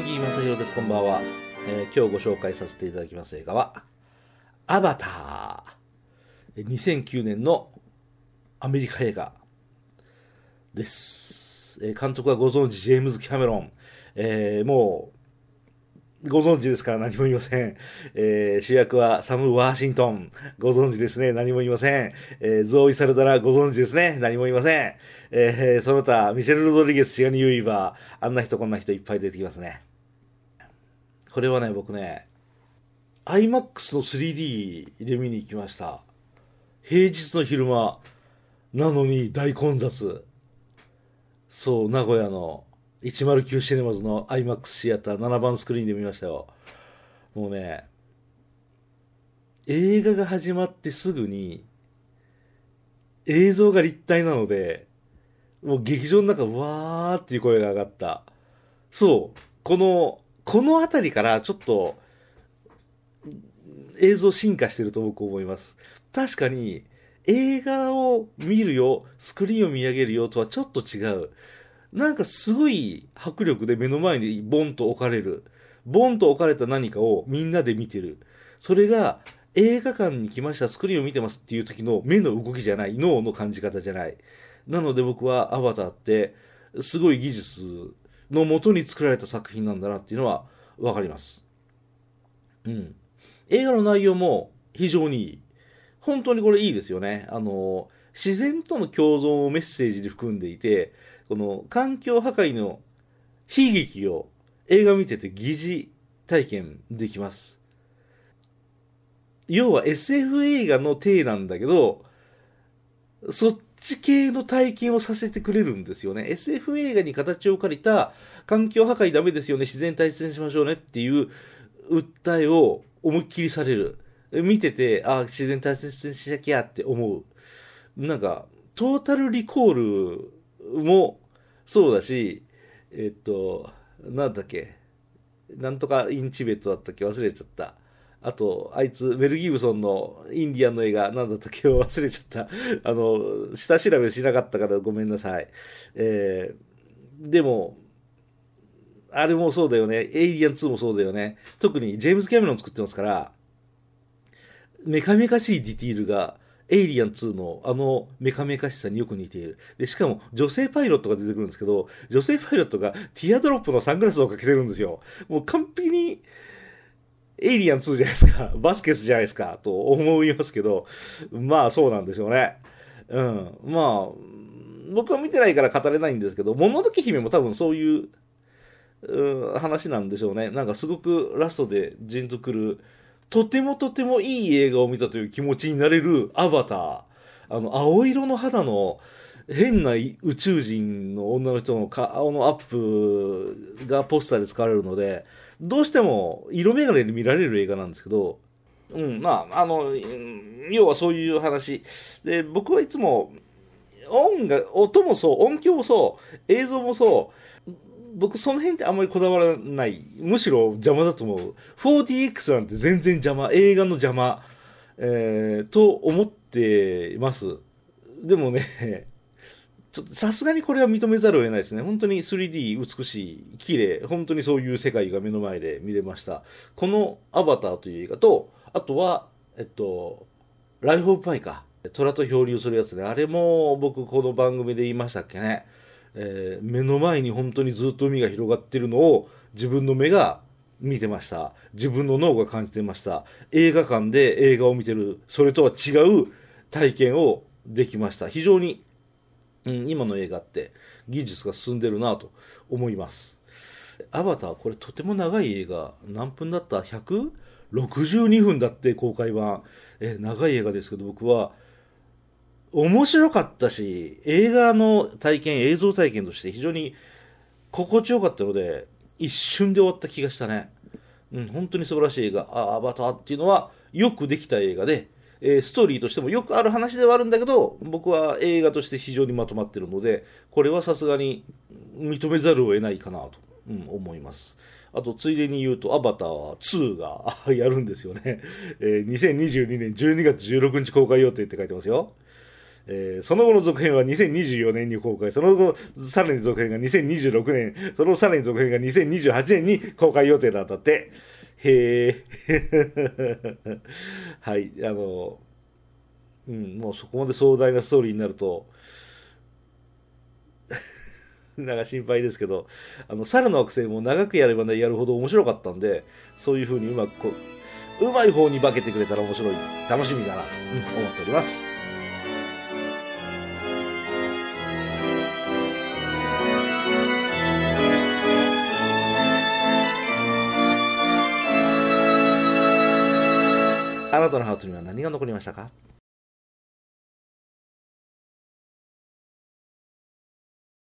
です。こんばんは、えー、今日ご紹介させていただきます映画は、アバター。2009年のアメリカ映画です。えー、監督はご存知、ジェームズ・キャメロン。えー、もう、ご存知ですから何も言いません。えー、主役はサム・ワーシントン。ご存知ですね。何も言いません。えー、ゾーイ・サルダラ、ご存知ですね。何も言いません。えー、その他、ミシェル・ロドリゲス、シガニ・ユイバー。あんな人こんな人いっぱい出てきますね。これはね、僕ね、IMAX の 3D で見に行きました。平日の昼間なのに大混雑。そう、名古屋の109シネマズの IMAX シアター7番スクリーンで見ましたよ。もうね、映画が始まってすぐに映像が立体なので、もう劇場の中わーっていう声が上がった。そう、この、この辺りからちょっと映像進化してると僕思います。確かに映画を見るよ、スクリーンを見上げるよとはちょっと違う。なんかすごい迫力で目の前にボンと置かれる。ボンと置かれた何かをみんなで見てる。それが映画館に来ました、スクリーンを見てますっていう時の目の動きじゃない、脳の感じ方じゃない。なので僕はアバターってすごい技術のもとに作られた作品なんだなっていうのはわかります。うん。映画の内容も非常にいい。本当にこれいいですよね。あの、自然との共存をメッセージに含んでいて、この環境破壊の悲劇を映画見てて疑似体験できます。要は SF 映画の体なんだけど、そっち系の体験をさせてくれるんですよね。SF 映画に形を借りた環境破壊ダメですよね、自然大切にしましょうねっていう訴えを思いっきりされる。見てて、ああ、自然大切にしなきゃって思う。なんか、トータルリコールもそうだし、えっと、なんだっけ、なんとかインチベットだったっけ？忘れちゃった。あと、あいつ、メル・ギブソンのインディアンの映画、なんだったっけ忘れちゃった。あの、下調べしなかったからごめんなさい。えー、でも、あれもそうだよね。エイリアン2もそうだよね。特にジェームズ・キャメロン作ってますから、メカメカしいディティールが、エイリアン2のあのメカメカしさによく似ている。で、しかも女性パイロットが出てくるんですけど、女性パイロットがティアドロップのサングラスをかけてるんですよ。もう完璧に、エイリアン2じゃないですか。バスケスじゃないですか。と思いますけど、まあそうなんでしょうね。うん。まあ、僕は見てないから語れないんですけど、もののけ姫も多分そういうう話なんでしょうね。なんかすごくラストでじんとくる、とてもとてもいい映画を見たという気持ちになれるアバター。あの、青色の肌の変な宇宙人の女の人の顔のアップがポスターで使われるので、どうしても色眼鏡で見られる映画なんですけど、うん、まあ、あの、要はそういう話。で、僕はいつも、音が、音もそう、音響もそう、映像もそう、僕その辺ってあんまりこだわらない。むしろ邪魔だと思う。4DX なんて全然邪魔。映画の邪魔。えー、と思ってます。でもね、ちょっとさすがにこれは認めざるを得ないですね。本当に 3D 美しい、綺麗、本当にそういう世界が目の前で見れました。このアバターという映画と、あとは、えっと、ライフオブパイか。虎と漂流するやつで、あれも僕この番組で言いましたっけね。えー、目の前に本当にずっと海が広がってるのを自分の目が見てました。自分の脳が感じてました。映画館で映画を見てる、それとは違う体験をできました。非常に、うん、今の映画って技術が進んでるなと思います。アバター、これとても長い映画。何分だった ?162 分だって公開版。え長い映画ですけど、僕は面白かったし、映画の体験、映像体験として非常に心地よかったので、一瞬で終わった気がしたね。うん、本当に素晴らしい映画、あアバターっていうのはよくできた映画で、えー、ストーリーとしてもよくある話ではあるんだけど、僕は映画として非常にまとまってるので、これはさすがに認めざるを得ないかなと、うん、思います。あと、ついでに言うと、アバターは2がやるんですよね。えー、2022年12月16日公開予定って書いてますよ。えーその後の続編は2024年に公開、その後、さらに続編が2026年、その後さらに続編が2028年に公開予定だったって。へえ。はい、あの、うん、もうそこまで壮大なストーリーになると、なんか心配ですけど、あの、猿の惑星も長くやればね、やるほど面白かったんで、そういう風にうまくこう、うまい方に化けてくれたら面白い、楽しみだなと、思っております。なたのハートには何が残りましたか？